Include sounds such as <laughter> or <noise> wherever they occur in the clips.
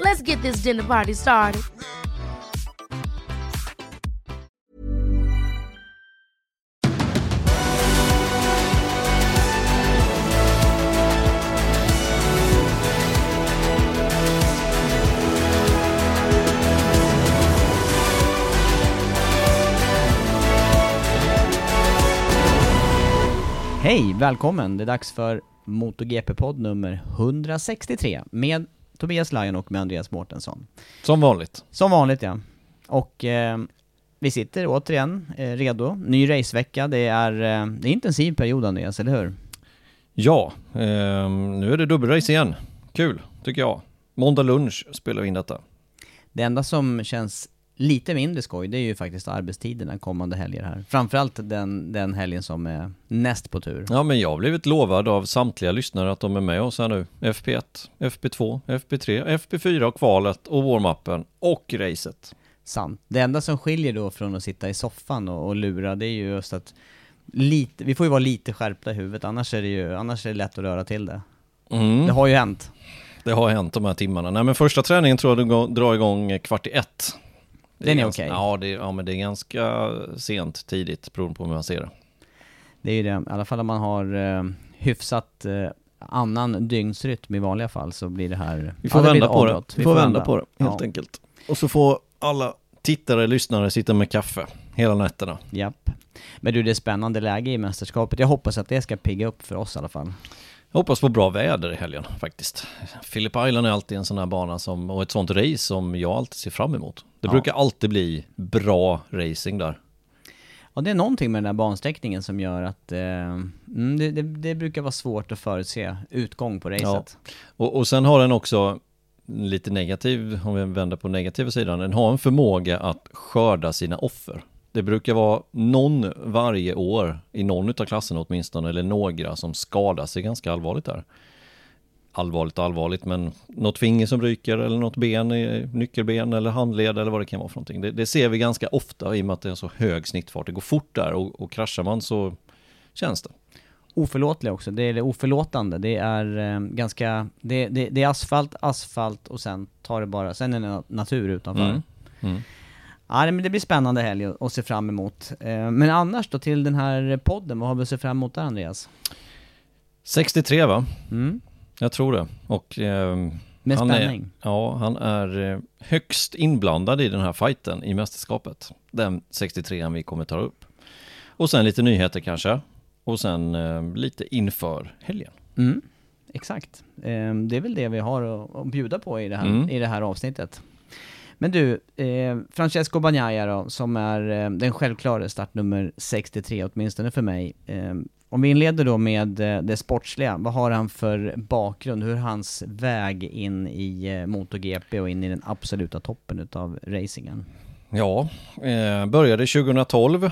Let's get this dinner party started. Hej, välkommen! Det är dags för MotoGP-podd nummer 163 med Tobias Lajon och med Andreas Mårtensson. Som vanligt. Som vanligt ja. Och eh, vi sitter återigen eh, redo. Ny racevecka, det är, eh, det är intensiv period Andreas, eller hur? Ja, eh, nu är det dubbelrace igen. Kul, tycker jag. Måndag lunch spelar vi in detta. Det enda som känns lite mindre skoj, det är ju faktiskt arbetstiderna kommande helger här. Framförallt den, den helgen som är näst på tur. Ja, men jag har blivit lovad av samtliga lyssnare att de är med oss här nu. FP1, FP2, FP3, FP4 och kvalet och warm-upen och racet. Sant. Det enda som skiljer då från att sitta i soffan och, och lura, det är ju just att lite, vi får ju vara lite skärpta i huvudet, annars är det ju annars är det lätt att röra till det. Mm. Det har ju hänt. Det har hänt de här timmarna. Nej, men första träningen tror jag du drar igång kvart i ett. Den är ganska- okej. Ja, det, ja, men det är ganska sent tidigt beroende på hur man ser det. Det är ju det, i alla fall om man har eh, hyfsat eh, annan dygnsrytm i vanliga fall så blir det här... Vi får Ja, vända på det. Vi får vända på det, helt Ja. enkelt. Och så får alla tittare, lyssnare sitta med kaffe hela nätterna. Japp. Men du, det är spännande läge i mästerskapet. Jag hoppas att det ska pigga upp för oss i alla fall. Jag hoppas på bra väder i helgen faktiskt. Phillip Island är alltid en sån här bana som, och ett sånt race som jag alltid ser fram emot. Det Ja. brukar alltid bli bra racing där. Ja, det är någonting med den där bansträckningen som gör att eh, mm, det, det, det brukar vara svårt att förutse utgång på racet. Och, och sen har den också lite negativ, om vi vänder på negativa sidan, den har en förmåga att skörda sina offer. Det brukar vara någon varje år, i någon av klasserna åtminstone, eller några som skadar sig ganska allvarligt där. Allvarligt allvarligt, men något finger som ryker eller något ben, i- nyckelben eller handled eller vad det kan vara för någonting. Det, det ser vi ganska ofta i och med att det är så hög snittfart. Det går fort där och, och kraschar man så känns det. Oförlåtlig också, det är det oförlåtande. Det är eh, ganska, det, det, det är asfalt, asfalt och sen tar det bara, sen är det na- natur utanför. Mm. Mm. Ja, men det blir spännande helg att se fram emot. Eh, Men annars då till den här podden, vad har vi att se fram emot där Andreas? 63 va? Mm. Jag tror det. Och ehm, Med han spänning. Är, ja, han är eh, högst inblandad i den här fighten i mästerskapet. Den 63 vi kommer ta upp. Och sen lite nyheter kanske. Och sen eh, lite inför helgen. Mm. Exakt. Eh, Det är väl det vi har att, att bjuda på i det här, Mm. i det här avsnittet. Men du, eh, Francesco Bagnaia då, som är eh, den självklara startnummer 63, åtminstone för mig. Eh, om vi inleder då med eh, det sportsliga, vad har han för bakgrund? Hur är hans väg in i eh, MotoGP och in i den absoluta toppen utav racingen? Ja, eh, började 2012.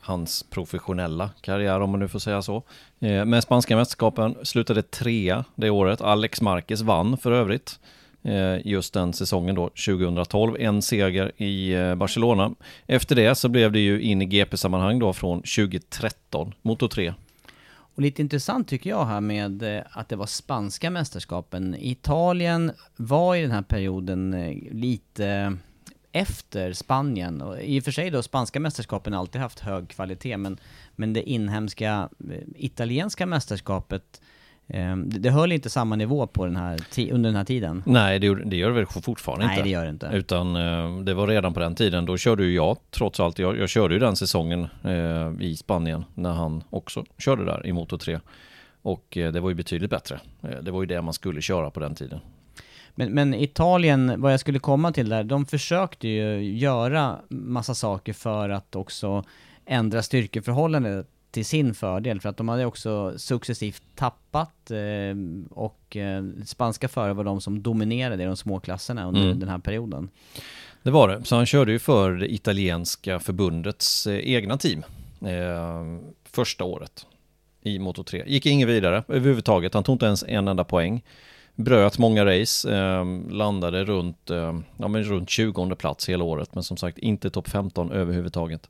Hans professionella karriär om man nu får säga så. Eh, med spanska mästerskapen slutade trea det året. Alex Marquez vann för övrigt. Eh, just den säsongen då, 2012. En seger i eh, Barcelona. Efter det så blev det ju in i GP-sammanhang då från 2013, Moto 3. Och lite intressant tycker jag här med eh, att det var spanska mästerskapen. Italien var i den här perioden lite efter Spanien. Och I och för sig då, spanska mästerskapen har alltid haft hög kvalitet, men, men det inhemska italienska mästerskapet eh, det, det höll inte samma nivå på den här under den här tiden. Nej, det, det gör det väl fortfarande Nej, inte. det gör det inte. Utan eh, det var redan på den tiden, då körde ju jag trots allt, jag, jag körde ju den säsongen eh, i Spanien när han också körde där i Moto 3. Och eh, det var ju betydligt bättre. Det var ju det man skulle köra på den tiden. Men, men Italien, vad jag skulle komma till där, de försökte ju göra massa saker för att också ändra styrkeförhållandet till sin fördel, för att de hade också successivt tappat eh, och eh, spanska förare var de som dominerade i de små klasserna under Mm. den här perioden. Det var det. Så han körde ju för det italienska förbundets eh, egna team eh, första året i Moto 3. Gick ingen vidare överhuvudtaget. Han tog inte ens en enda poäng. Bröt många race, eh, landade runt, eh, ja, men runt 20 plats hela året, men som sagt inte topp 15 överhuvudtaget.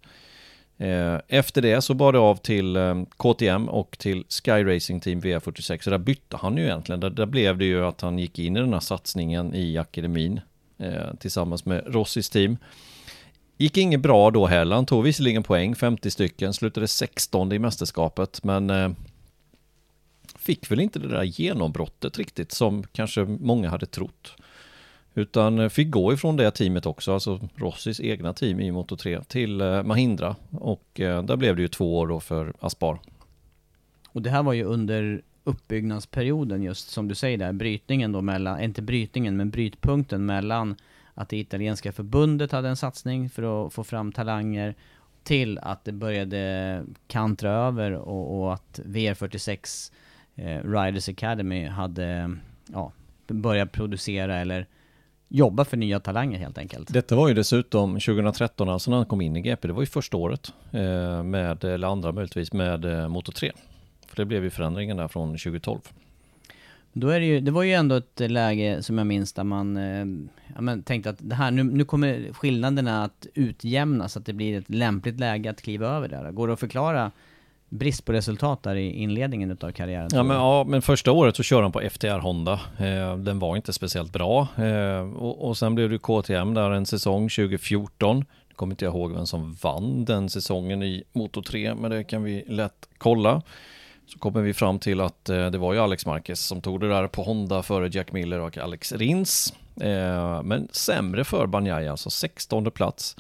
Eh, efter det så bar det av till eh, KTM och till Sky Racing Team V46, så där bytte han ju egentligen. Där, där blev det ju att han gick in i den här satsningen i akademin eh, tillsammans med Rossis team. Gick inget bra då heller, han tog visserligen poäng, 50 stycken, slutade 16 i mästerskapet, men eh, fick väl inte det där genombrottet riktigt som kanske många hade trott. Utan eh, fick gå ifrån det teamet också, alltså Rossis egna team i Moto 3 till eh, Mahindra och eh, där blev det ju två år då för Aspar. Och det här var ju under uppbyggnadsperioden just som du säger där, brytningen då mellan, inte brytningen men brytpunkten mellan att det italienska förbundet hade en satsning för att få fram talanger till att det började kantra över och, och att VR46 eh, Riders Academy hade ja, börjat producera eller jobba för nya talanger helt enkelt. Detta var ju dessutom 2013, alltså när han kom in i GP, det var ju första året eh, med, eller andra möjligtvis, med eh, Moto 3. För det blev ju förändringen där från 2012. Då är det ju, det var ju ändå ett läge som jag minns där man eh, ja, men tänkte att det här, nu, nu kommer skillnaderna att utjämnas, så att det blir ett lämpligt läge att kliva över där. Går det att förklara brist på resultat där i inledningen utav karriären? Ja men, ja, men första året så körde han på FTR Honda. Eh, den var inte speciellt bra. Eh, och, och sen blev det KTM där en säsong 2014. Jag kommer inte jag ihåg vem som vann den säsongen i Moto 3, men det kan vi lätt kolla. Så kommer vi fram till att eh, det var ju Alex Marquez som tog det där på Honda före Jack Miller och Alex Rins. Eh, men sämre för Banjaya, alltså 16 plats.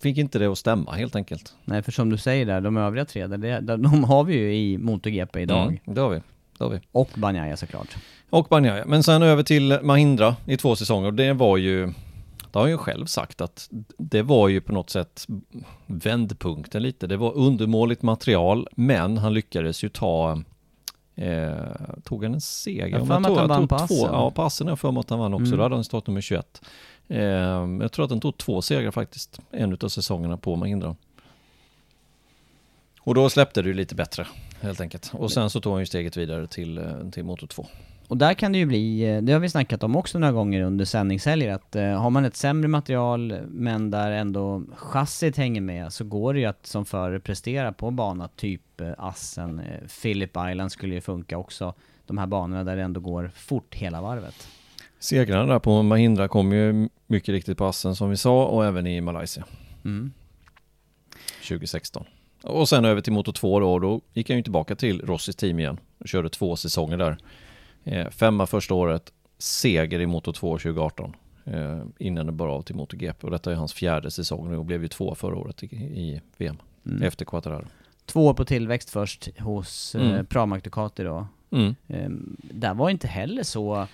Fick inte det att stämma helt enkelt. Nej, för som du säger där, de övriga tre, där, de har vi ju i MotoGP idag. Mm, det har vi. Det har vi. Och Banjaya såklart. Och Banjaya. Men sen över till Mahindra i två säsonger. Det var ju, det har han ju själv sagt att det var ju på något sätt vändpunkten lite. Det var undermåligt material, men han lyckades ju ta Eh, tog han en seger? Jag har att han vann på två, Assen. Ja, på Assen har jag för mig att han vann också. Mm. Då hade han stått nummer 21. Eh, jag tror att han tog två segrar faktiskt, en av säsongerna på Mahindra. Och då släppte det ju lite bättre, helt enkelt. Och sen så tog han ju steget vidare till, eh, till Moto 2. Och där kan det ju bli, eh, det har vi snackat om också några gånger under sändningshelger, att eh, har man ett sämre material men där ändå chassit hänger med så går det ju att som förare prestera på bana typ eh, Assen, Phillip Island skulle ju funka också. De här banorna där det ändå går fort hela varvet. Segrarna där på Mahindra kom ju mycket riktigt på Assen som vi sa och även i Malaysia Mm. 2016. Och sen över till Moto 2 då och då gick han ju tillbaka till Rossis team igen och körde två säsonger där. Eh, femma första året, seger i Moto 2 2018 eh, innan det bara av till MotoGP och detta är hans fjärde säsong nu och blev ju två förra året i, i VM Mm. efter Quattararo. Två år på tillväxt först hos eh, Mm. Pramac Ducati då. Mm. Ehm, där var inte heller så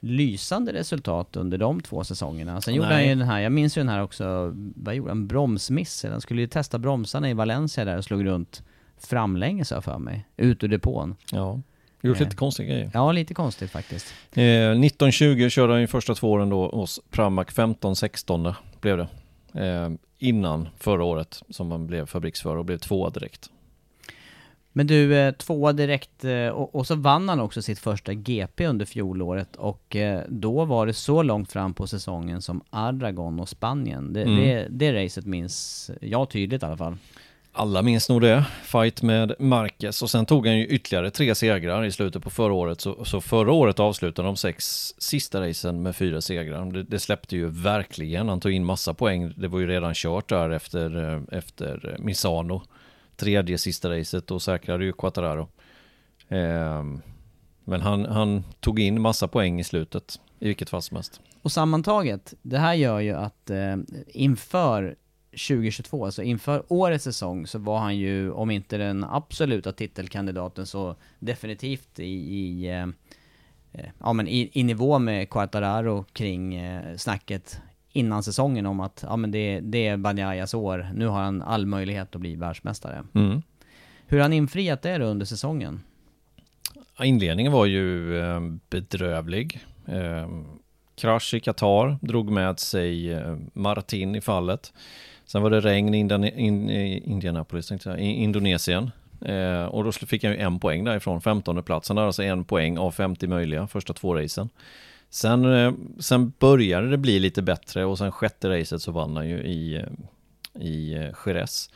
lysande resultat under de två säsongerna. Sen gjorde Nej. han ju den här, jag minns ju den här också, vad gjorde han? Bromsmiss. Han skulle ju testa bromsarna i Valencia där och slog runt framlänges har för mig. Ut ur depån. Ja, gjort Eh. lite konstiga grejer. Ja, lite konstigt faktiskt. Eh, 1920 körde han ju första två åren då hos Pramac, 15-16 blev det. Eh, innan förra året som han blev fabriksförare och blev tvåa direkt. Men du, eh, tvåa direkt eh, och, och så vann han också sitt första GP under fjolåret och eh, då var det så långt fram på säsongen som Aragon och Spanien. Det, Mm. det, det racet minns jag tydligt i alla fall. Alla minns nog det, fight med Marquez och sen tog han ju ytterligare tre segrar i slutet på förra året. Så, så förra året avslutade de sex sista racen med fyra segrar. Det, det, släppte ju verkligen, han tog in massa poäng. Det var ju redan kört där efter, eh, efter Misano. Tredje sista racet och säkrade ju Quattararo. Eh, men han, han tog in massa poäng i slutet, i vilket fall som helst. Och sammantaget, det här gör ju att eh, inför 2022, alltså inför årets säsong, så var han ju, om inte den absoluta titelkandidaten, så definitivt i, i eh, eh, ja men i, i nivå med Quartararo kring eh, snacket innan säsongen om att ja men det, det är Banyayas år, nu har han all möjlighet att bli världsmästare. Mm. Hur har han infriat det då under säsongen? Inledningen var ju eh, bedrövlig. Eh, krasch i Qatar, drog med sig Martin i fallet. Sen var det regn i Indian, in, Indianapolis, tänkte jag, i Indonesien. Eh, och då fick han ju en poäng därifrån, 15 platsen där, alltså en poäng av 50 möjliga, första två racen. Sen, eh, sen började det bli lite bättre och sen sjätte racet så vann han ju i, i eh, Jerez.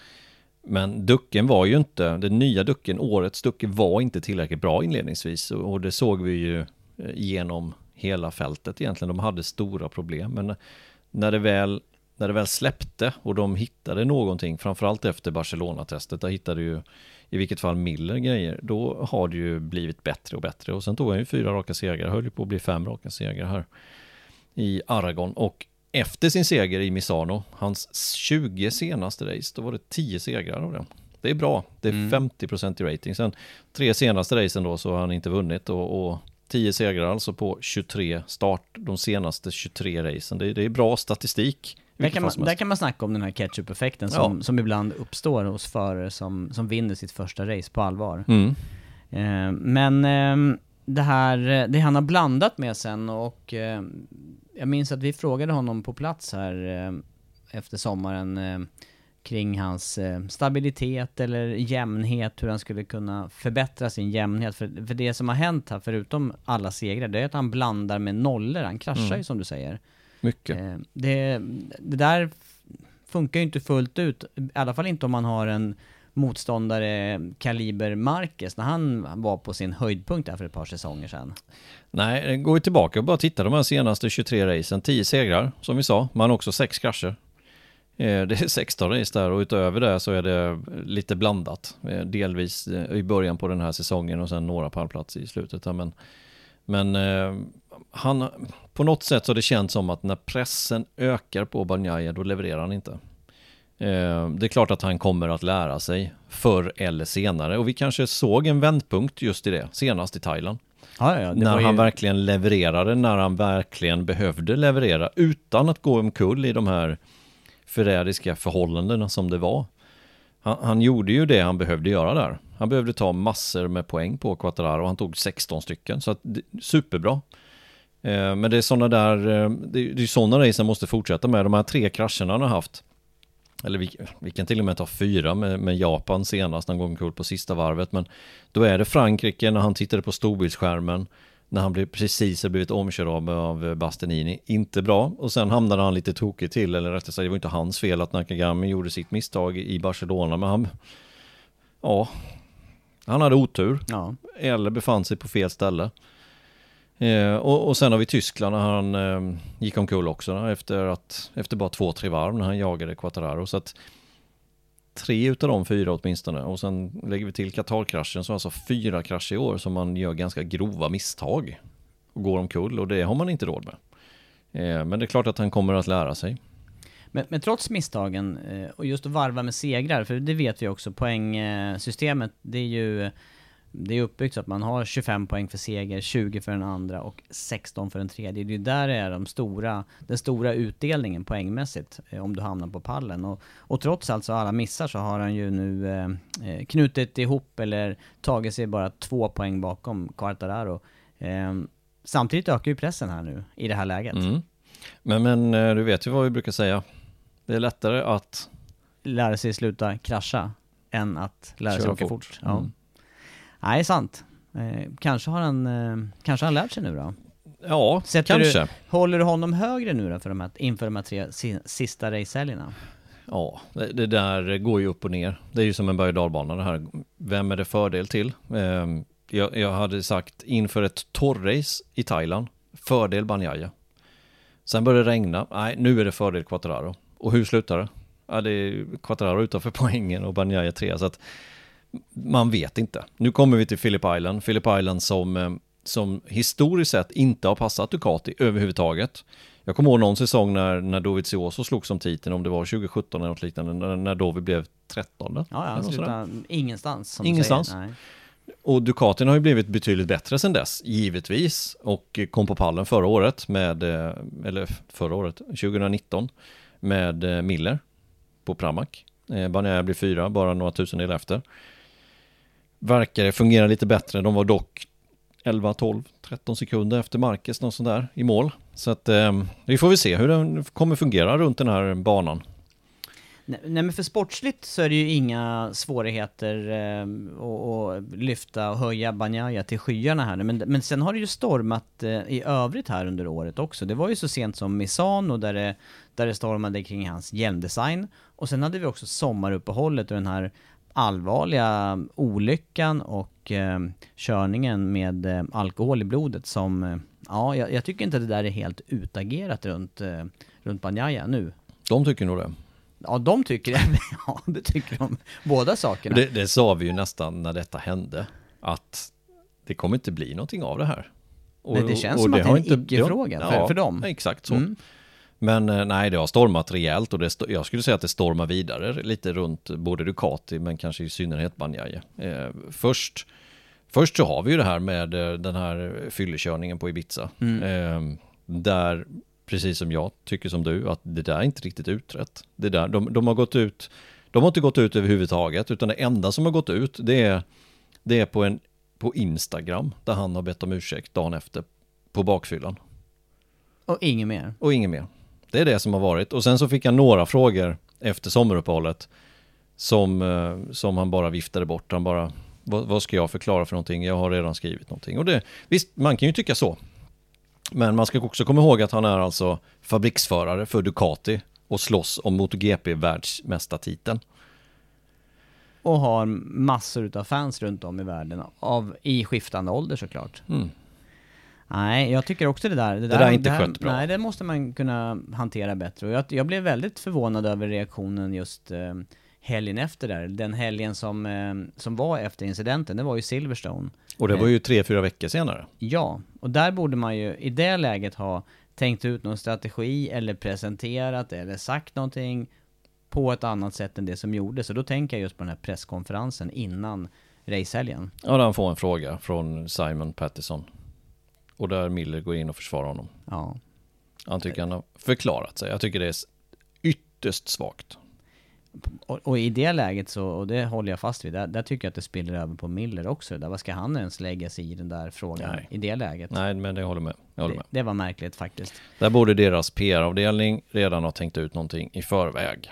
Men ducken var ju inte, den nya ducken, årets ducke var inte tillräckligt bra inledningsvis och det såg vi ju eh, genom hela fältet egentligen. De hade stora problem men när det väl när det väl släppte och de hittade någonting, framförallt efter Barcelona-testet, där hittade ju i vilket fall Miller grejer, då har det ju blivit bättre och bättre. Och sen tog han ju fyra raka segrar, höll ju på att bli fem raka segrar här i Aragon. Och efter sin seger i Misano, hans 20 senaste race, då var det 10 segrar av det. Det är bra, det är mm. 50% i rating. Sen tre senaste racen då så har han inte vunnit och, och 10 segrar alltså på 23 start, de senaste 23 racen. Det, det är bra statistik. Där kan, man, där kan man snacka om den här ketchup-effekten som, ja. som ibland uppstår hos förare som, som vinner sitt första race på allvar. Mm. Eh, men eh, det här, det han har blandat med sen och eh, jag minns att vi frågade honom på plats här eh, efter sommaren eh, kring hans eh, stabilitet eller jämnhet, hur han skulle kunna förbättra sin jämnhet. För, för det som har hänt här, förutom alla segrar, det är att han blandar med nollor. Han kraschar mm. ju som du säger. Mycket. Eh, det, det där funkar ju inte fullt ut, i alla fall inte om man har en motståndare kaliber Marquez när han var på sin höjdpunkt där för ett par säsonger sedan. Nej, går vi tillbaka och bara tittar de här senaste 23 racen, 10 segrar som vi sa, men också 6 krascher. Eh, det är 16 race där och utöver det så är det lite blandat. Eh, delvis i början på den här säsongen och sen några pallplatser i slutet. Men, men han, på något sätt så har det känts som att när pressen ökar på Banjaya då levererar han inte. Eh, det är klart att han kommer att lära sig förr eller senare och vi kanske såg en vändpunkt just i det senast i Thailand. Ja, ja, när ju... han verkligen levererade, när han verkligen behövde leverera utan att gå omkull i de här förrädiska förhållandena som det var. Han, han, gjorde ju det han behövde göra där. Han behövde ta massor med poäng på Quattararo och han tog 16 stycken. Så att, superbra. Eh, men det är sådana där, eh, det är sådana race han måste fortsätta med. De här tre krascherna han har haft. Eller vi, vi kan till och med ta fyra med, med Japan senast, någon gång kul på sista varvet. Men då är det Frankrike när han tittade på storbildsskärmen. När han blev, precis har blivit omkörd av, av Bastianini. Inte bra. Och sen hamnade han lite tokigt till, eller rättare sagt det var inte hans fel att Nakagami gjorde sitt misstag i Barcelona. Men han, ja, han hade otur. Ja. Eller befann sig på fel ställe. Eh, och, och sen har vi Tyskland när han eh, gick omkull också efter, att, efter bara två, tre varv när han jagade Quattararo. Så att tre utav de fyra åtminstone. Och sen lägger vi till Qatar-kraschen så alltså fyra krascher i år som man gör ganska grova misstag. Och går omkull och det har man inte råd med. Eh, men det är klart att han kommer att lära sig. Men, men trots misstagen, eh, och just att varva med segrar, för det vet vi också, poängsystemet, det är ju det är uppbyggt så att man har 25 poäng för seger, 20 för den andra och 16 för den tredje. Det är där det är de stora, den stora utdelningen poängmässigt, eh, om du hamnar på pallen. Och, och trots alltså alla missar så har han ju nu eh, eh, knutit ihop eller tagit sig bara två poäng bakom Quartararo. Eh, samtidigt ökar ju pressen här nu, i det här läget. Mm. Men, men eh, du vet ju vad vi brukar säga. Det är lättare att... Lära sig sluta krascha än att lära sig åka fort. fort. Ja. Mm. Nej, sant. Eh, kanske har han, eh, kanske har han lärt sig nu då? Ja, Sätter kanske. Du, håller du honom högre nu då för de här, inför de här tre si, sista racehelgerna? Ja, det, det där går ju upp och ner. Det är ju som en berg och dalbana det här. Vem är det fördel till? Eh, jag, jag hade sagt inför ett torrace i Thailand, fördel Banjaya. Sen började det regna, nej nu är det fördel Quattararo. Och hur slutar det? Ja, det är Quattararo utanför <laughs> poängen och Banjaya 3. Så att man vet inte. Nu kommer vi till Philip Island. Philip Island som, eh, som historiskt sett inte har passat Ducati överhuvudtaget. Jag kommer ihåg någon säsong när, när David Sioso slog som titeln, om det var 2017 eller något liknande, när, när David blev 13. Ja, ja, slutade ingenstans. Ingenstans. Säger, och Ducatin har ju blivit betydligt bättre sedan dess, givetvis. Och kom på pallen förra året med, eh, eller förra året, 2019, med eh, Miller på Pramac. Banaya blir fyra, bara några tusendelar efter. Verkar det fungera lite bättre, de var dock 11, 12, 13 sekunder efter Marcus, något sånt där, i mål. Så att eh, vi får väl se hur den kommer fungera runt den här banan. Nej, men för sportsligt så är det ju inga svårigheter eh, att lyfta och höja Banjaya till skyarna här men, men sen har det ju stormat eh, i övrigt här under året också. Det var ju så sent som Misano där det, där det stormade kring hans hjälmdesign. Och sen hade vi också sommaruppehållet och den här allvarliga olyckan och eh, körningen med eh, alkohol i blodet som, eh, ja, jag, jag, tycker inte det där är helt utagerat runt, eh, runt Banjaya nu. De tycker nog det. Ja, de tycker det. <laughs> ja, det tycker de. Båda sakerna. Det, det sa vi ju nästan när detta hände, att det kommer inte bli någonting av det här. Och, nej, det känns och, som och att det är en icke-fråga för, ja, för dem. Exakt så. Mm. Men eh, nej, det har stormat rejält och det, jag skulle säga att det stormar vidare lite runt både Ducati men kanske i synnerhet Banjaje. Eh, först, först så har vi ju det här med eh, den här fyllekörningen på Ibiza. Mm. Eh, där, precis som jag tycker som du, att det där är inte riktigt utrett. Det där, de, de har gått ut, de har inte gått ut överhuvudtaget utan det enda som har gått ut det är, det är på, en, på Instagram där han har bett om ursäkt dagen efter på bakfyllan. Och inget mer? Och inget mer. Det är det som har varit. Och sen så fick han några frågor efter sommaruppehållet som, eh, som han bara viftade bort. Han bara, vad, vad, ska jag förklara för någonting? Jag har redan skrivit någonting. Och det, visst, man kan ju tycka så. Men man ska också komma ihåg att han är alltså fabriksförare för Ducati och slåss om MotoGP-världsmästartiteln. Och har massor av fans runt om i världen, av, i skiftande ålder såklart. Mm. Nej, jag tycker också det där. Det, det där, är inte det skött bra. Nej, det måste man kunna hantera bättre. Och jag, jag blev väldigt förvånad över reaktionen just eh, helgen efter där. Den helgen som, eh, som var efter incidenten, det var ju Silverstone. Och det var ju tre, fyra veckor senare. Ja, och där borde man ju i det läget ha tänkt ut någon strategi eller presenterat eller sagt någonting på ett annat sätt än det som gjordes. Så då tänker jag just på den här presskonferensen innan racehelgen. Ja, där får en fråga från Simon Pattison. Och där Miller går in och försvarar honom. Ja. Han tycker han har förklarat sig. Jag tycker det är ytterst svagt. Och, och, i det läget så, och det håller jag fast vid, där, där, tycker jag att det spiller över på Miller också. Där, vad ska han ens lägga sig i den där frågan Nej. i det läget? Nej, men det håller med. Jag håller det, med. det var märkligt faktiskt. Där borde deras PR-avdelning redan ha tänkt ut någonting i förväg.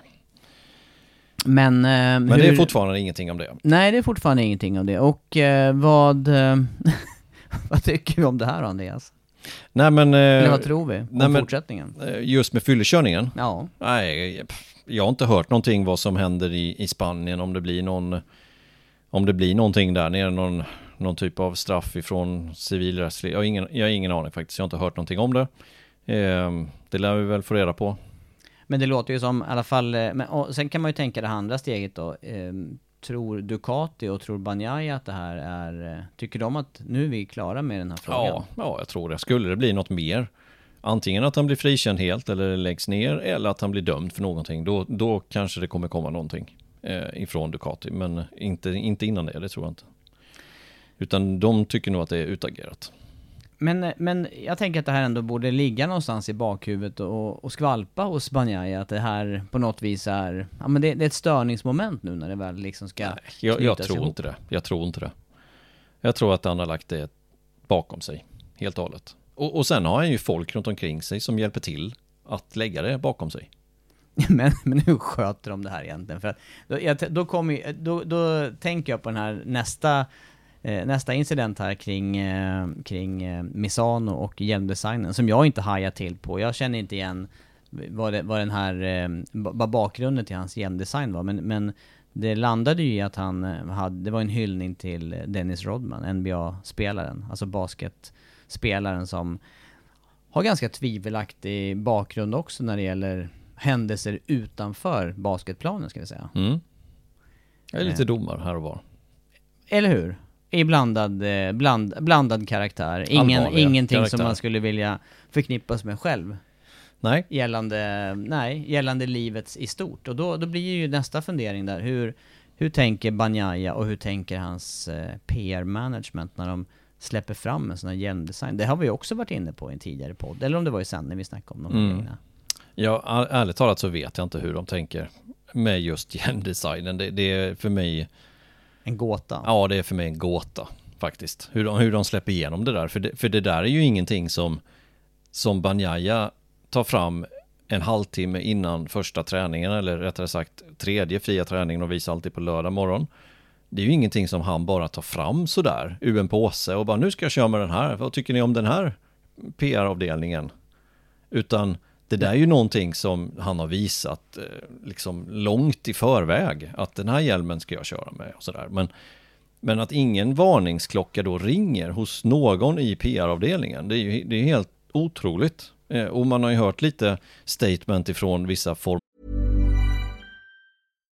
Men, eh, Men hur... det är fortfarande ingenting om det. Nej, det är fortfarande ingenting om det. Och eh, vad... <laughs> Eh, <laughs> vad tycker vi om det här Andreas? Nej men... Eller vad tror vi om nej, fortsättningen? Men, eh, just med fyllekörningen? Ja. Nej, jag har inte hört någonting vad som händer i, i Spanien, om det blir någon... Om det blir någonting där nere, någon, någon typ av straff ifrån civilrättslig... Jag har ingen, jag har ingen aning faktiskt, jag har inte hört någonting om det. Eh, det lär vi väl få reda på. Men det låter ju som i alla fall, eh, men, sen kan man ju tänka det andra steget då. Eh, tror Ducati och tror Banjaya att det här är... Eh, tycker de att nu är vi klara med den här frågan? Ja, ja, jag tror det. Skulle det bli något mer, antingen att han blir frikänd helt eller läggs ner eller att han blir dömd för någonting, då, då kanske det kommer komma någonting eh, ifrån Ducati. Men inte, inte innan det, det tror jag inte. Utan de tycker nog att det är utagerat. Men, men jag tänker att det här ändå borde ligga någonstans i bakhuvudet och, och skvalpa hos Banjaya, att det här på något vis är, ja men det, det är ett störningsmoment nu när det väl liksom ska Nej, jag, jag tror ihop. inte det. Jag tror inte det. Jag tror att han har lagt det bakom sig, helt och hållet. Och, och sen har han ju folk runt omkring sig som hjälper till att lägga det bakom sig. <laughs> men, men hur sköter de det här egentligen? För att då, jag, då, kommer, då, då tänker jag på den här nästa nästa incident här kring, eh, kring eh, Misano och hjälmdesignen, som jag inte hajar till på. Jag känner inte igen vad, det, vad den här, eh, vad bakgrunden till hans hjälmdesign var. Men, men det landade ju i att han eh, hade, det var en hyllning till Dennis Rodman, NBA-spelaren, alltså basketspelaren som har ganska tvivelaktig bakgrund också när det gäller händelser utanför basketplanen ska vi säga. Mm. Jag är lite Eh. domar här och var. Eller hur? I blandad, eh, bland, blandad karaktär. Ingen, Allvarliga ingenting karaktär. som man skulle vilja förknippas med själv. Nej, Gällande, nej, gällande livet i stort. Och då, då blir ju nästa fundering där, hur, hur tänker Banjaya och hur tänker hans eh, PR-management när de släpper fram en sån här hjälmdesign? Det har vi också varit inne på i en tidigare podd, eller om det var i när vi snackade om de Mm. grejerna. Ja, ärligt talat så vet jag inte hur de tänker med just hjälmdesignen. Det, det är för mig, en gåta. ja det är för mig en gåta faktiskt. Hur de, hur de släpper igenom det där. För det, för det där är ju ingenting som, som Banjaya tar fram en halvtimme innan första träningen eller rättare sagt tredje fria träningen och visar alltid på lördag morgon. Det är ju ingenting som han bara tar fram sådär ur en påse och bara nu ska jag köra med den här. Vad tycker ni om den här PR-avdelningen? Utan det där är ju någonting som han har visat eh, liksom långt i förväg att den här hjälmen ska jag köra med och sådär. Men, men att ingen varningsklocka då ringer hos någon i PR-avdelningen, det är ju det är helt otroligt. Eh, och man har ju hört lite statement ifrån vissa form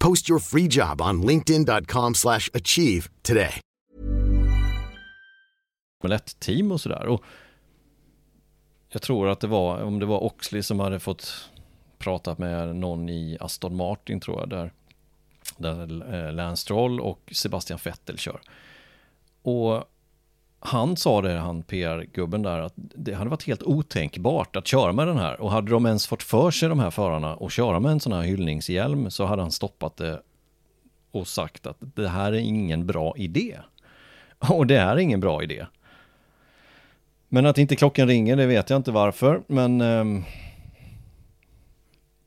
Post your free job on linkedin.com slash achieve today. Formel 1-team och sådär. Och jag tror att det var, om det var Oxley som hade fått prata med någon i Aston Martin tror jag, där, där eh, Lance Stroll och Sebastian Vettel kör. Och han sa det, han PR-gubben där, att det hade varit helt otänkbart att köra med den här. Och hade de ens fått för sig, de här förarna, att köra med en sån här hyllningshjälm så hade han stoppat det och sagt att det här är ingen bra idé. <laughs> Och det är ingen bra idé. Men att inte klockan ringer, det vet jag inte varför, men eh,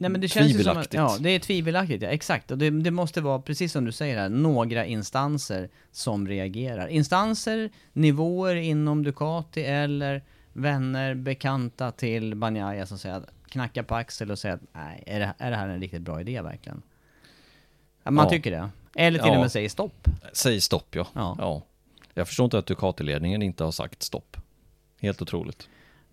Nej men det känns ju som att, Tvivelaktigt. ja det är tvivelaktigt, ja exakt. Och det, det måste vara, precis som du säger här, några instanser som reagerar. Instanser, nivåer inom Ducati eller vänner, bekanta till Banjaya som säger att knacka på axel och säga att nej, är det, är det här en riktigt bra idé verkligen? Man Ja. tycker det. Eller till Ja. och med säger stopp. säg stopp ja. Ja. ja. Jag förstår inte att Ducati-ledningen inte har sagt stopp. Helt otroligt.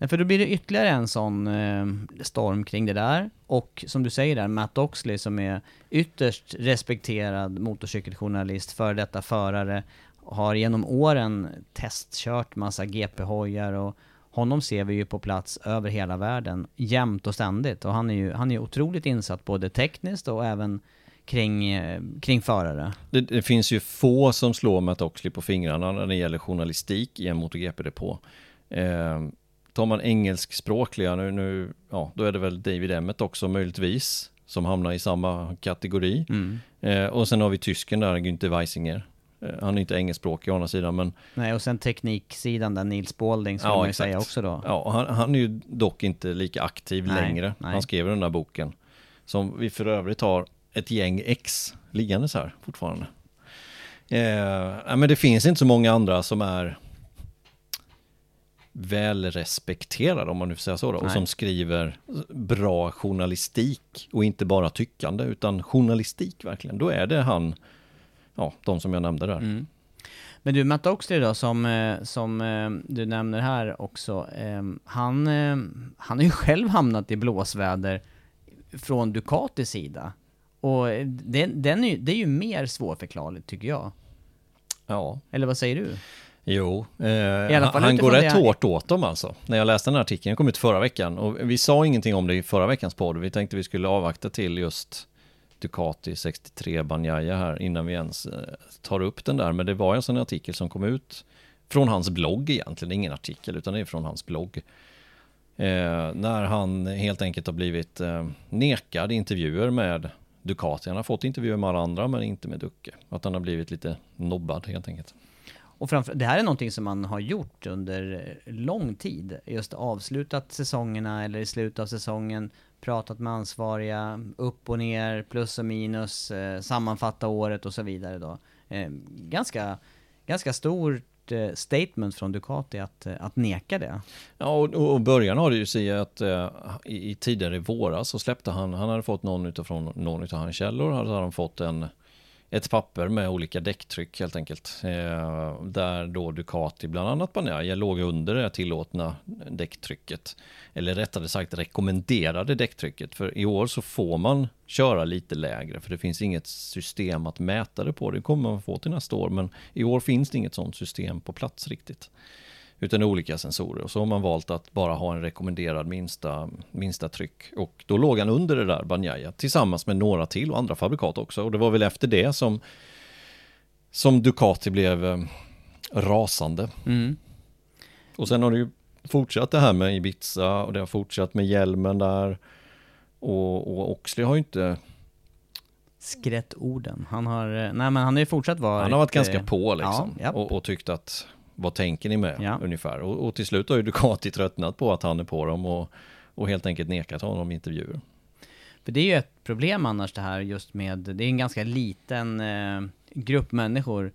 För då blir det ytterligare en sån eh, storm kring det där. Och som du säger där, Matt Oxley som är ytterst respekterad motorcykeljournalist, för detta förare, har genom åren testkört massa GP-hojar och honom ser vi ju på plats över hela världen, jämt och ständigt. Och han är ju han är otroligt insatt både tekniskt och även kring, eh, kring förare. Det, det finns ju få som slår Matt Oxley på fingrarna när det gäller journalistik i en MotoGP-depå. Eh, tar man engelskspråkliga, nu, nu, ja, då är det väl David Emmet också möjligtvis, som hamnar i samma kategori. Mm. Eh, och sen har vi tysken där, Günther Weisinger. Eh, han är inte engelskspråkig å andra sidan, men Nej, och sen tekniksidan där, Nils Balding, ska Ja, man säga också då. Ja, han, han är ju dock inte lika aktiv Nej, längre. nej. Han skrev den där boken. Som vi för övrigt har ett gäng ex liggandes här fortfarande. Eh, men det finns inte så många andra som är välrespekterad, om man nu får säga så då, och som skriver bra journalistik och inte bara tyckande, utan journalistik verkligen. Då är det han, ja, de som jag nämnde där. Mm. Men du, Matt Oxley då, som, eh, som eh, du nämner här också, eh, han, han har ju själv hamnat i blåsväder från Ducatis sida. Och eh, den, den är, det är ju mer svårförklarligt tycker jag. Ja, Eller vad säger du? Jo, eh, han går rätt hårt åt dem alltså. När jag läste den här artikeln, den kom ut förra veckan. Och vi sa ingenting om det i förra veckans podd. Vi tänkte vi skulle avvakta till just Ducati 63 Banjaya här innan vi ens eh, tar upp den där. Men det var en artikel som kom ut från hans blogg egentligen. Ingen artikel utan det är från hans blogg. Eh, när han helt enkelt har blivit eh, nekad intervjuer med Ducati. Han har fått intervjuer med alla andra men inte med Ducke. Att han har blivit lite nobbad helt enkelt. Och framför, det här är någonting som man har gjort under eh, lång tid. Just avslutat säsongerna eller i slutet av säsongen, pratat med ansvariga, upp och ner, plus och minus, eh, sammanfatta året och så vidare då. Eh, ganska, ganska stort eh, statement från Ducati att, eh, att neka det. Ja, och, och början har det ju sig att eh, i, i tidigare i våras så släppte han, han hade fått någon utifrån någon utav hans källor, hade han fått en, ett papper med olika däcktryck helt enkelt. Eh, där då Ducati, bland annat Banaya, låg under det tillåtna däcktrycket. Eller rättare sagt rekommenderade däcktrycket. För i år så får man köra lite lägre, för det finns inget system att mäta det på. Det kommer man få till nästa år, men i år finns det inget sånt system på plats riktigt utan olika sensorer. Och så har man valt att bara ha en rekommenderad minsta, minsta tryck. Och då låg han under det där Banjaya tillsammans med några till och andra fabrikat också. Och det var väl efter det som, som Ducati blev eh, rasande. Mm. Och sen har det ju fortsatt det här med Ibiza och det har fortsatt med hjälmen där. Och, och Oxley har ju inte, Skrätt orden. Han har, eh, nej men han har ju fortsatt vara... han har varit ganska på liksom. Ja. och, och tyckt att vad tänker ni med Ja. ungefär? Och, och till slut har ju Ducati tröttnat på att han är på dem och, och helt enkelt nekat honom intervjuer. För det är ju ett problem annars det här just med, det är en ganska liten eh, grupp människor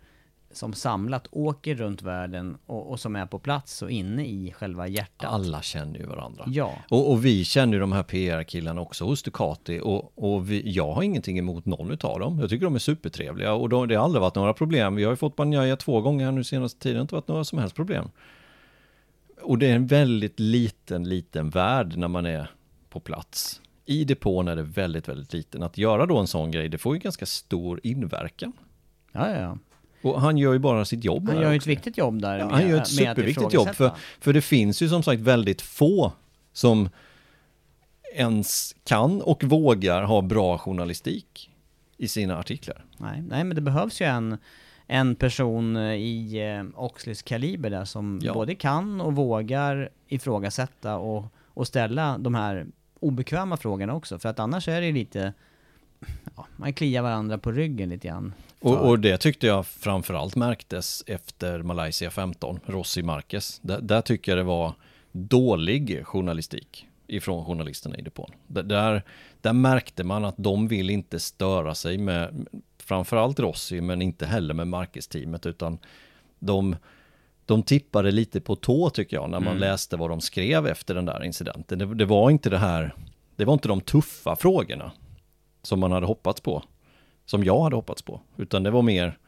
som samlat åker runt världen och, och som är på plats och inne i själva hjärtat. Alla känner ju varandra. Ja. Och, och vi känner ju de här PR-killarna också hos Ducati och, och vi, jag har ingenting emot någon utav dem. Jag tycker de är supertrevliga och de, det har aldrig varit några problem. Vi har ju fått Banjaya två gånger här nu senaste tiden, det har inte varit några som helst problem. Och det är en väldigt liten, liten värld när man är på plats. I depån är det väldigt, väldigt liten. Att göra då en sån grej, det får ju ganska stor inverkan. Ja, ja, ja. Och han gör ju bara sitt jobb Han gör ju ett viktigt jobb där Ja, han gör ett superviktigt jobb för, för det finns ju som sagt väldigt få som ens kan och vågar ha bra journalistik i sina artiklar. Nej, nej, men det behövs ju en, en person eh, i eh, Oxleys kaliber där som Ja. både kan och vågar ifrågasätta och, och ställa de här obekväma frågorna också. För att annars är det lite, ja, man kliar varandra på ryggen lite grann. Och, och det tyckte jag framförallt märktes efter Malaysia 15, Rossi Marquez. Där, där tycker jag det var dålig journalistik ifrån journalisterna i depån. Där- Där, märkte man att de vill inte störa sig med framförallt Rossi men inte heller med Marquez-teamet utan de, de tippade lite på tå tycker jag när man läste vad de skrev efter den där incidenten. Det, det var inte det här, det var inte de tuffa frågorna som man hade hoppats på som jag hade hoppats på. Utan det var mer,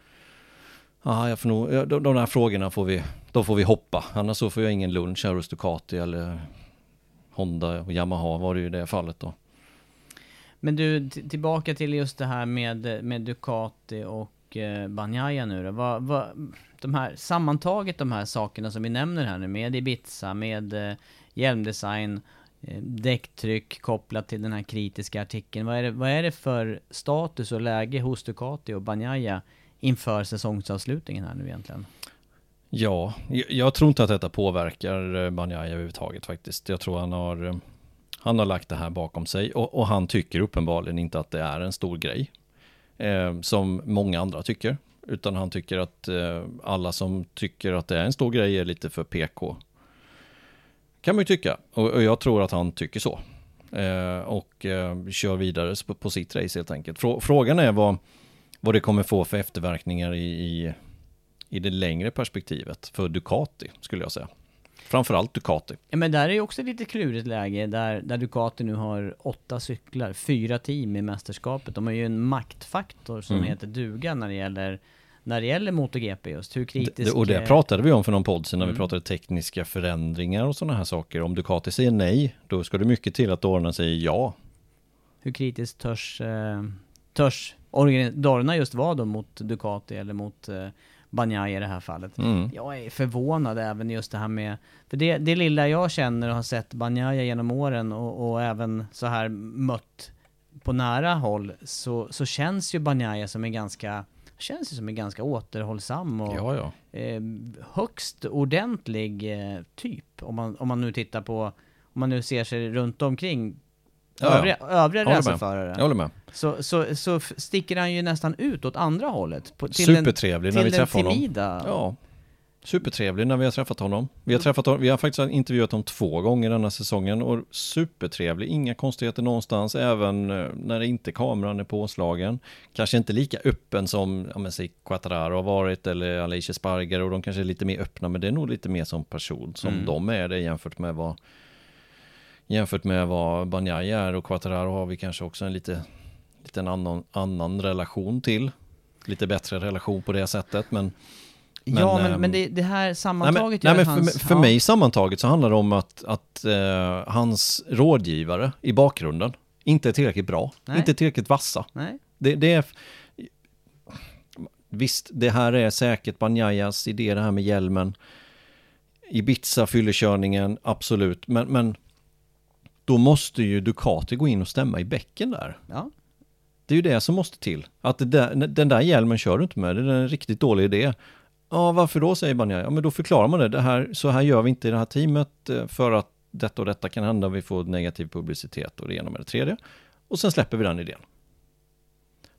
ah, jag får nog, de, de här frågorna får vi, då får vi hoppa. Annars så får jag ingen lunch här hos Ducati eller Honda och Yamaha var det ju i det fallet då. Men du, tillbaka till just det här med, med Ducati och eh, Banjaya nu då. Vad, vad, de här, sammantaget de här sakerna som vi nämner här nu med Ibiza, med eh, hjälmdesign, eh, Eh, däcktryck kopplat till den här kritiska artikeln. Vad är, det, vad är det för status och läge hos Ducati och Banjaya inför säsongsavslutningen här nu egentligen? Ja, jag, jag tror inte att detta påverkar eh, Banjaya överhuvudtaget faktiskt. Jag tror han har, eh, han har lagt det här bakom sig och, och han tycker uppenbarligen inte att det är en stor grej. Eh, som många andra tycker. Utan han tycker att eh, alla som tycker att det är en stor grej är lite för PK. Kan man ju tycka. Och, och jag tror att han tycker så. Eh, och eh, kör vidare på, på sitt race helt enkelt. Frå, frågan är vad, vad det kommer få för efterverkningar i, i, i det längre perspektivet för Ducati skulle jag säga. Framförallt Ducati. Ja, men där är ju också ett lite klurigt läge där, där Ducati nu har åtta cyklar, fyra team i mästerskapet. De har ju en maktfaktor som Mm. heter duga när det gäller när det gäller MotoGP just. Hur kritisk... Det, och det eh, pratade vi om för någon podd sedan när vi Mm. pratade tekniska förändringar och sådana här saker. Om Ducati säger nej, då ska det mycket till att Dorna säger ja. Hur kritiskt törs, eh, törs Dorna just vara då mot Ducati eller mot eh, Bagnaia i det här fallet? Mm. Jag är förvånad även just det här med, för det, det lilla jag känner och har sett Bagnaia genom åren och, och även så här mött på nära håll så, så känns ju Bagnaia som en ganska, känns ju som en ganska återhållsam och Ja, ja. eh, högst ordentlig eh, typ. Om man, om man nu tittar på, om man nu ser sig runt omkring Ja, övriga, övriga racerförare. Jag håller med. Så, så, så sticker han ju nästan ut åt andra hållet. På, till Supertrevlig den, när vi till träffar honom. Ja. Supertrevlig när vi har träffat honom. Vi Mm. har, träffat, honom- vi har faktiskt intervjuat honom två gånger denna säsongen och supertrevlig, inga konstigheter någonstans, även eh, när inte kameran är påslagen. Kanske inte lika öppen som, ja men säg Quattararo har varit eller Alicia Sparger och de kanske är lite mer öppna, men det är nog lite mer som person som Mm. de är det jämfört med vad jämfört med vad Banjaya är och Quattararo har vi kanske också en lite, lite en annan, annan relation till. Lite bättre relation på det sättet, men ja, men, men, ehm, men det, det här Nej, men, sammantaget nej, men för, hans... för ja. mig sammantaget så handlar det om att, att eh, hans rådgivare i bakgrunden inte är tillräckligt bra, Nej. inte tillräckligt vassa. Nej. Det, det är... Visst, det här är säkert Banjayas idé, det här med hjälmen. Ibiza, fyllekörningen, absolut. Men, men då måste ju Ducati gå in och stämma i bäcken där. Ja. Det är ju det som måste till. Att där, den där hjälmen kör du inte med, det är en riktigt dålig idé. Ja, varför då, säger Banjaya. Ja, men då förklarar man det. det här, så här gör vi inte i det här teamet eh, för att detta och detta kan hända. Vi får negativ publicitet och det ena med det tredje. Och sen släpper vi den idén.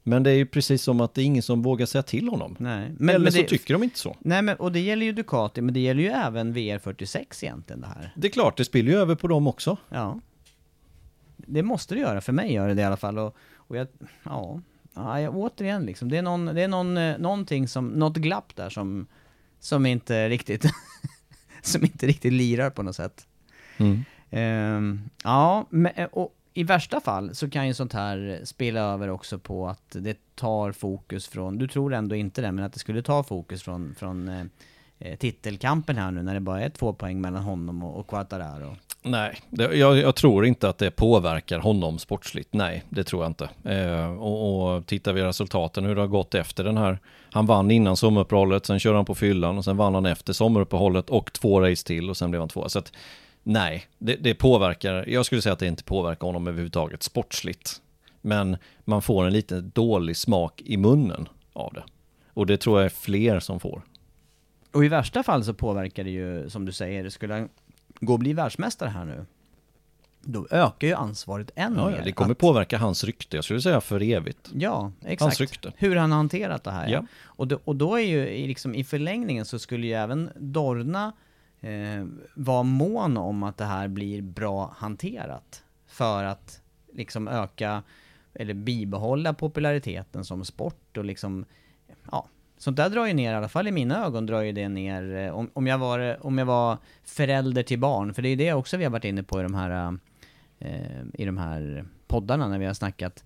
Men det är ju precis som att det är ingen som vågar säga till honom. Nej. Men, Eller men så det, tycker de inte så. Nej, men, och det gäller ju Ducati, men det gäller ju även VR46 egentligen det här. Det är klart, det spiller ju över på dem också. Ja. Det måste det göra, för mig gör det det i alla fall. Och, och jag, ja, ja, jag, återigen liksom. Det är, någon, det är någon, eh, någonting som, något glapp där som, som inte riktigt, <laughs> som inte riktigt lirar på något sätt. Ehm, ja, men, eh, och i värsta fall så kan ju sånt här spela över också på att det tar fokus från, du tror ändå inte det, men att det skulle ta fokus från, från eh, eh, titelkampen här nu när det bara är två poäng mellan honom och, och Quattararo. Nej, det, jag, jag tror inte att det påverkar honom sportsligt. Nej, det tror jag inte. Eh, och, och tittar vi resultaten hur det har gått efter den här. Han vann innan sommaruppehållet, sen körde han på fyllan och sen vann han efter sommaruppehållet och två race till och sen blev han två. Så att nej, det, det påverkar, jag skulle säga att det inte påverkar honom överhuvudtaget sportsligt. Men man får en lite dålig smak i munnen av det. Och det tror jag är fler som får. Och i värsta fall så påverkar det ju, som du säger, skulle han gå och bli världsmästare här nu, då ökar ju ansvaret än Ja, mer. ja, det kommer att, påverka hans rykte, jag skulle säga för evigt. Ja, exakt. Hans rykte. Hur han har hanterat det här. Ja. Ja. Och, då, och då är ju i, liksom, i förlängningen så skulle ju även Dorna eh, vara mån om att det här blir bra hanterat. För att liksom öka, eller bibehålla populariteten som sport och liksom, ja, sånt där drar ju ner, i alla fall i mina ögon drar ju det ner, eh, om, om, jag var, om jag var förälder till barn, för det är ju det också vi har varit inne på i de här, eh, i de här poddarna när vi har snackat,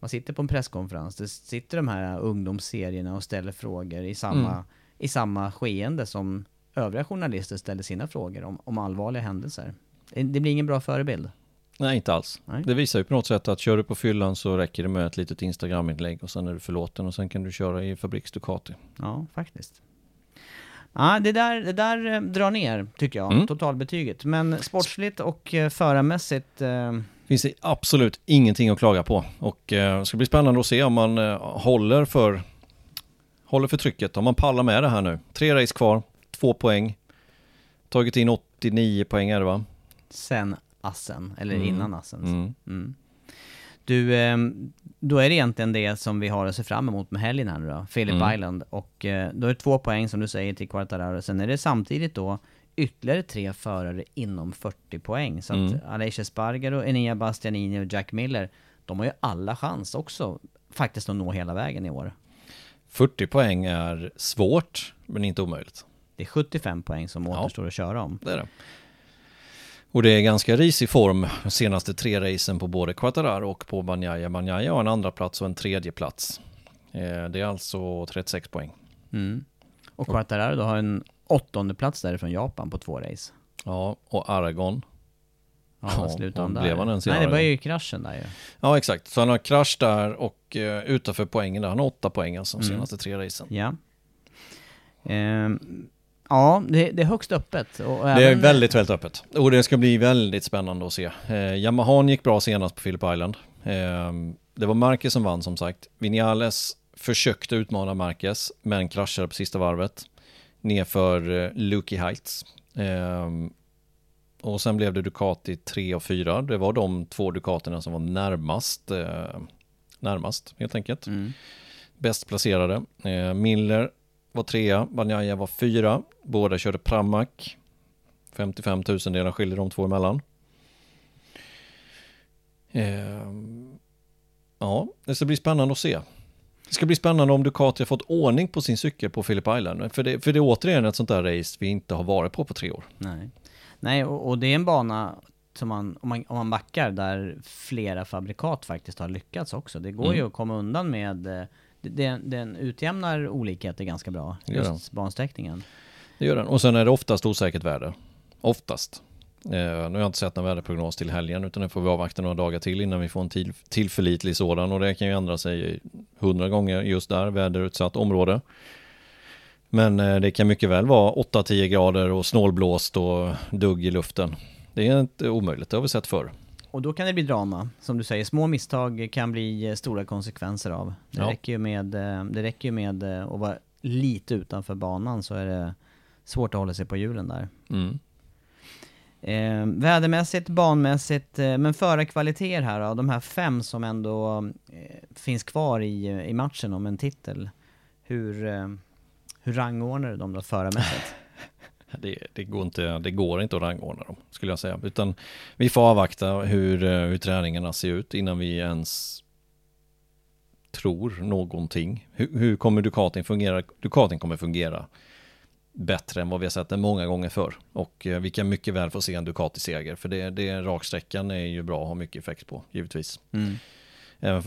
man sitter på en presskonferens, det sitter de här ungdomsserierna och ställer frågor i samma, Mm. i samma skeende som övriga journalister ställer sina frågor om, om allvarliga händelser. Det, det blir ingen bra förebild. Nej, inte alls. Nej. Det visar ju på något sätt att kör du på fyllan så räcker det med ett litet Instagram-inlägg och sen är du förlåten och sen kan du köra i fabriks Ducati. Ja, faktiskt. Ja, det där, det där eh, drar ner, tycker jag, Mm. totalbetyget. Men sportsligt och eh, förarmässigt, eh, Finns det absolut ingenting att klaga på och eh, det ska bli spännande att se om man eh, håller för håller för trycket, om man pallar med det här nu. Tre race kvar, två poäng, tagit in 89 poäng är det va? sen assen, eller Mm. innan assen. Mm. Mm. Du, ehm, då är det egentligen det som vi har att se fram emot med helgen här nu då, Phillip Mm. Island. Och eh, då är det två poäng som du säger till Quartararo. Sen är det samtidigt då ytterligare tre förare inom 40 poäng. Så att Mm. Aleix Espargaro, Enea Bastianini och Jack Miller, de har ju alla chans också faktiskt att nå hela vägen i år. 40 poäng är svårt, men inte omöjligt. Det är 75 poäng som Ja. återstår att köra om. Det är det. Och det är ganska risig form de senaste tre racen på både Quattararo och på Banjaya. Banjaya har en andra plats och en tredje plats. Eh, Det är alltså 36 poäng. Mm. Och Quattararo då har en åttonde plats därifrån Japan på två race. Ja, och Aragon. Ja, Ja, slutade där? blev han ens i Nej, det var ju kraschen där ju. Ja, exakt. Så han har krasch där och eh, utanför poängen där. Han har åtta poäng alltså de Mm. senaste tre racen. Ja. Ehm, ja, det, det är högst öppet. Och Det är även- väldigt, väldigt öppet. Och det ska bli väldigt spännande att se. Eh, Yamahan gick bra senast på Phillip Island. Eh, det var Marquez som vann som sagt. Vinales försökte utmana Marquez, men kraschade på sista varvet. Nerför eh, Lucky Heights. Eh, och sen blev det Ducati 3 och 4. Det var de två Ducaterna som var närmast, eh, närmast helt enkelt. Mm. Bäst placerade. Eh, Miller var trea, Banjaya var fyra. Båda körde Pramac. 55 000 delar skiljer de två emellan. Eh, ja, det ska bli spännande att se. Det ska bli spännande om Ducati har fått ordning på sin cykel på Phillip Island. För det, för det är återigen ett sånt där race vi inte har varit på på tre år. Nej, Nej och, och det är en bana som man om, man, om man backar, där flera fabrikat faktiskt har lyckats också. Det går Mm. ju att komma undan med... Den, den utjämnar olikheter ganska bra, den. just bansträckningen. Det gör den. Och sen är det oftast osäkert väder. Oftast. Eh, nu har jag inte sett någon väderprognos till helgen utan nu får vi avvakta några dagar till innan vi får en till, tillförlitlig sådan och det kan ju ändra sig hundra gånger just där, väderutsatt område. Men eh, det kan mycket väl vara 8-10 grader och snålblåst och dugg i luften. Det är inte omöjligt, det har vi sett förr. Och då kan det bli drama. Som du säger, små misstag kan bli eh, stora konsekvenser av. Det Ja. räcker ju med, eh, det räcker med eh, att vara lite utanför banan så är det svårt att hålla sig på hjulen där. Mm. Eh, vädermässigt, banmässigt, eh, men förarkvaliteter här då, de här fem som ändå eh, finns kvar i, i matchen om en titel. Hur, eh, hur rangordnar du dem då förarmässigt? Det, det, går inte, det går inte att rangordna dem, skulle jag säga. Utan vi får avvakta hur, eh, hur träningarna ser ut innan vi ens tror någonting. Hur, hur kommer Ducatin fungera? Ducatin kommer fungera bättre än vad vi har sett den många gånger förr. Och eh, vi kan mycket väl få se en Ducati-seger. För det, det raksträckan är ju bra att ha mycket effekt på, givetvis. Mm.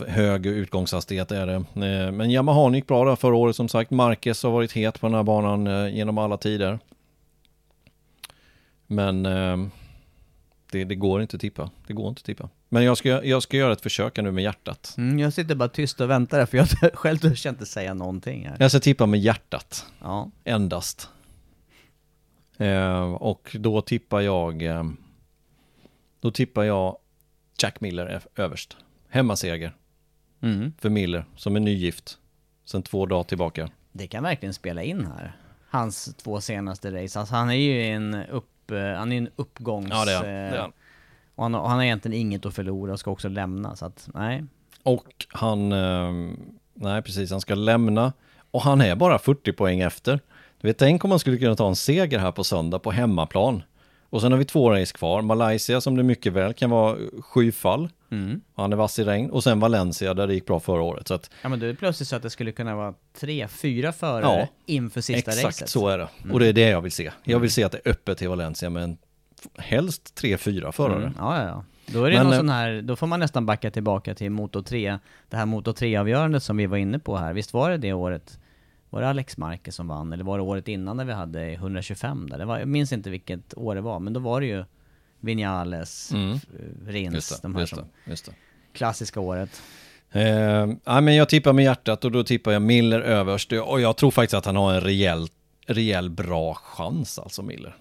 Hög utgångshastighet är det. Eh, Men Yamaha gick bra där förra året som sagt. Marquez har varit het på den här banan genom alla tider. Men eh, det, det går inte att tippa. Det går inte att tippa. Men jag ska, jag ska göra ett försök nu med hjärtat. Mm, jag sitter bara tyst och väntar här, för jag <laughs> själv törs inte säga någonting här. Jag ska tippa med hjärtat. Ja. Endast. Eh, och då tippar jag eh, Då tippar jag Jack Miller överst. Hemmaseger Mm. för Miller som är nygift. Sen två dagar tillbaka. Det kan verkligen spela in här. Hans två senaste race. Alltså han är ju en upp, eh, han är en uppgångs... Ja det är han. eh, det är han. Och han, han har egentligen inget att förlora och ska också lämna, så att nej. Och han, eh, nej precis, han ska lämna. Och han är bara 40 poäng efter. Du vet, tänk om man skulle kunna ta en seger här på söndag på hemmaplan. Och sen har vi två race kvar. Malaysia som det mycket väl kan vara skyfall. Mm. Han är vass i regn. Och sen Valencia där det gick bra förra året. Så att Ja men då är det plötsligt så att det skulle kunna vara tre, fyra förare Ja, inför sista exakt racet. så är det. Och det är det jag vill se. Jag vill se att det är öppet till Valencia med en, helst tre, fyra förare. Mm. Ja, ja, ja. Då är det Men, någon eh, sån här, då får man nästan backa tillbaka till Moto 3, det här Moto 3-avgörandet som vi var inne på här. Visst var det det året? Var det Alex Marquez som vann? Eller var det året innan när vi hade 125 där? Det var, jag minns inte vilket år det var, men då var det ju Vinales, Mm. f- Rins, Just de det, här just som det, just det. klassiska året. Eh, ja, men jag tippar med hjärtat och då tippar jag Miller överst. Och jag tror faktiskt att han har en rejäl, rejäl bra chans, alltså Miller.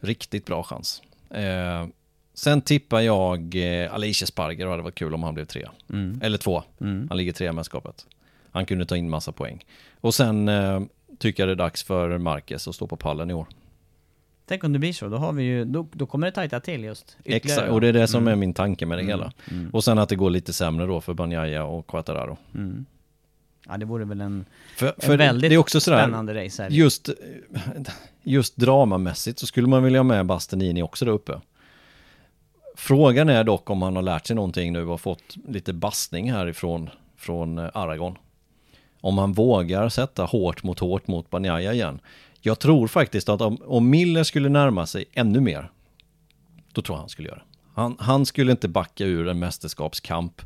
Riktigt bra chans. Eh, sen tippar jag eh, Alicia Sparger och det varit kul om han blev tre. Mm. Eller två. Mm. Han ligger tre i mästerskapet. Han kunde ta in massa poäng. Och sen eh, tycker jag det är dags för Marquez att stå på pallen i år. Tänk om det blir så, då har vi ju, då, då kommer det tajta till just. Exakt, och det är det som Mm. är min tanke med det hela. Mm. Och sen att det går lite sämre då för Banjaya och Quattararo. Mm. Ja det vore väl en, För, en för det, väldigt det är också sådär, spännande race här. just, just dramamässigt så skulle man vilja ha med Bastianini också där uppe. Frågan är dock om han har lärt sig någonting nu och fått lite bastning härifrån från eh, Aragon. Om han vågar sätta hårt mot hårt mot Banjaya igen. Jag tror faktiskt att om, om Miller skulle närma sig ännu mer, då tror jag han skulle göra det. Han, han skulle inte backa ur en mästerskapskamp.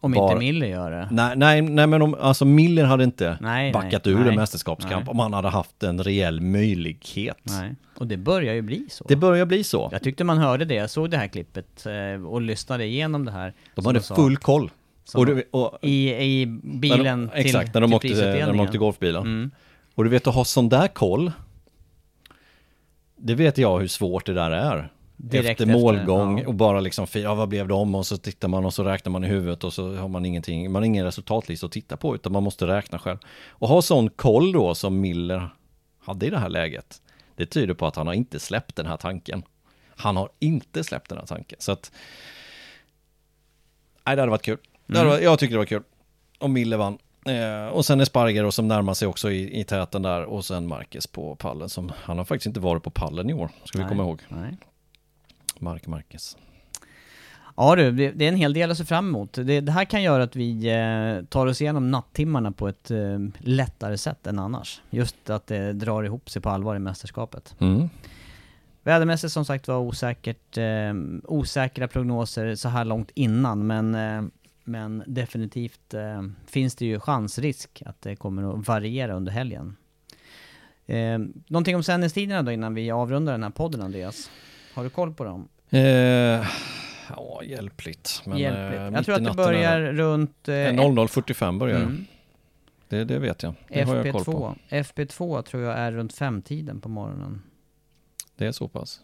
Om Bara- inte Miller gör det. Nej, nej, nej men om, alltså Miller hade inte Nej, backat nej, ur nej, en mästerskapskamp om han hade haft en reell möjlighet. Nej. Och det börjar ju bli så. Det börjar bli så. Jag tyckte man hörde det, jag såg det här klippet eh, och lyssnade igenom det här. De hade full koll. Och, du, och, I, i bilen de, till, Exakt, när de, till åkte, när de åkte golfbilen. Mm. Och du vet att ha sån där koll, det vet jag hur svårt det där är. Direkt efter efter, målgång ja. och bara liksom, ja vad blev det om? Och så tittar man och så räknar man i huvudet och så har man ingenting, man har ingen resultatlista att titta på utan man måste räkna själv. Och ha sån koll då som Miller hade i det här läget, det tyder på att han har inte släppt den här tanken. Han har inte släppt den här tanken. Så att, nej det hade varit kul. Hade, varit- jag tycker det var kul. Om Miller vann. Eh, och sen Esparger då, som närmar sig också i, i täten där och sen Marquez på pallen som, han har faktiskt inte varit på pallen i år, ska vi Nej. komma ihåg. Nej. Mark Marquez. Ja du, det, det är en hel del att se fram emot. Det, det här kan göra att vi eh, tar oss igenom nattimmarna på ett eh, lättare sätt än annars. Just att det drar ihop sig på allvar i mästerskapet. Mm. Vädermässigt som sagt var osäkert, eh, osäkra prognoser så här långt innan men, eh, men definitivt eh, finns det ju chansrisk att det kommer att variera under helgen. Eh, någonting om sändningstiderna då innan vi avrundar den här podden Andreas? Har du koll på dem? Eh, ja, hjälpligt. Men, Hjälpligt. eh, Jag tror att det börjar är runt... Eh, det. Eh, 00.45 börjar det. Mm. det. Det vet jag. Det har jag koll på. FP2. FP2 tror jag är runt femtiden på morgonen. Det är så pass.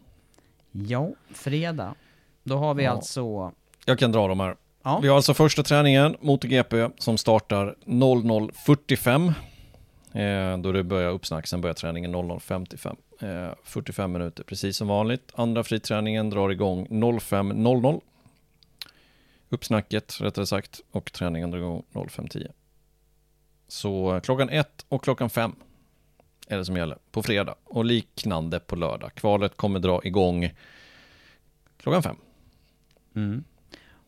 Ja, fredag. Då har vi Ja. alltså... Jag kan dra de här. Ja. Vi har alltså första träningen, MotoGP, som startar 00.45. Eh, då det börjar uppsnack, sen börjar träningen 00.55. Eh, 45 minuter, precis som vanligt. Andra friträningen drar igång 05.00. Uppsnacket, rättare sagt, och träningen drar igång 05.10. Så klockan ett och klockan fem är det som gäller på fredag. Och liknande på lördag. Kvalet kommer dra igång klockan fem. Mm.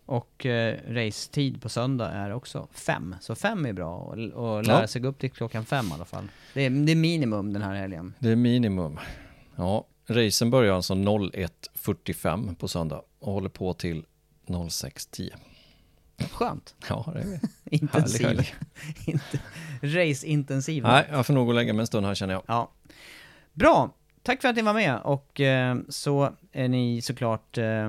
Och eh, racetid på söndag är också fem. Så fem är bra och, och lära Ja. sig gå upp till klockan fem i alla fall. Det är, det är minimum den här helgen. Det är minimum. Ja, racen börjar alltså 01.45 på söndag och håller på till 06.10. Skönt. Ja, det är <laughs> Intensiv. Härlig <laughs> Inte, race-intensiv. Nej, jag får nog gå och lägga mig en stund här känner jag. Ja. Bra! Tack för att ni var med och eh, så är ni såklart eh,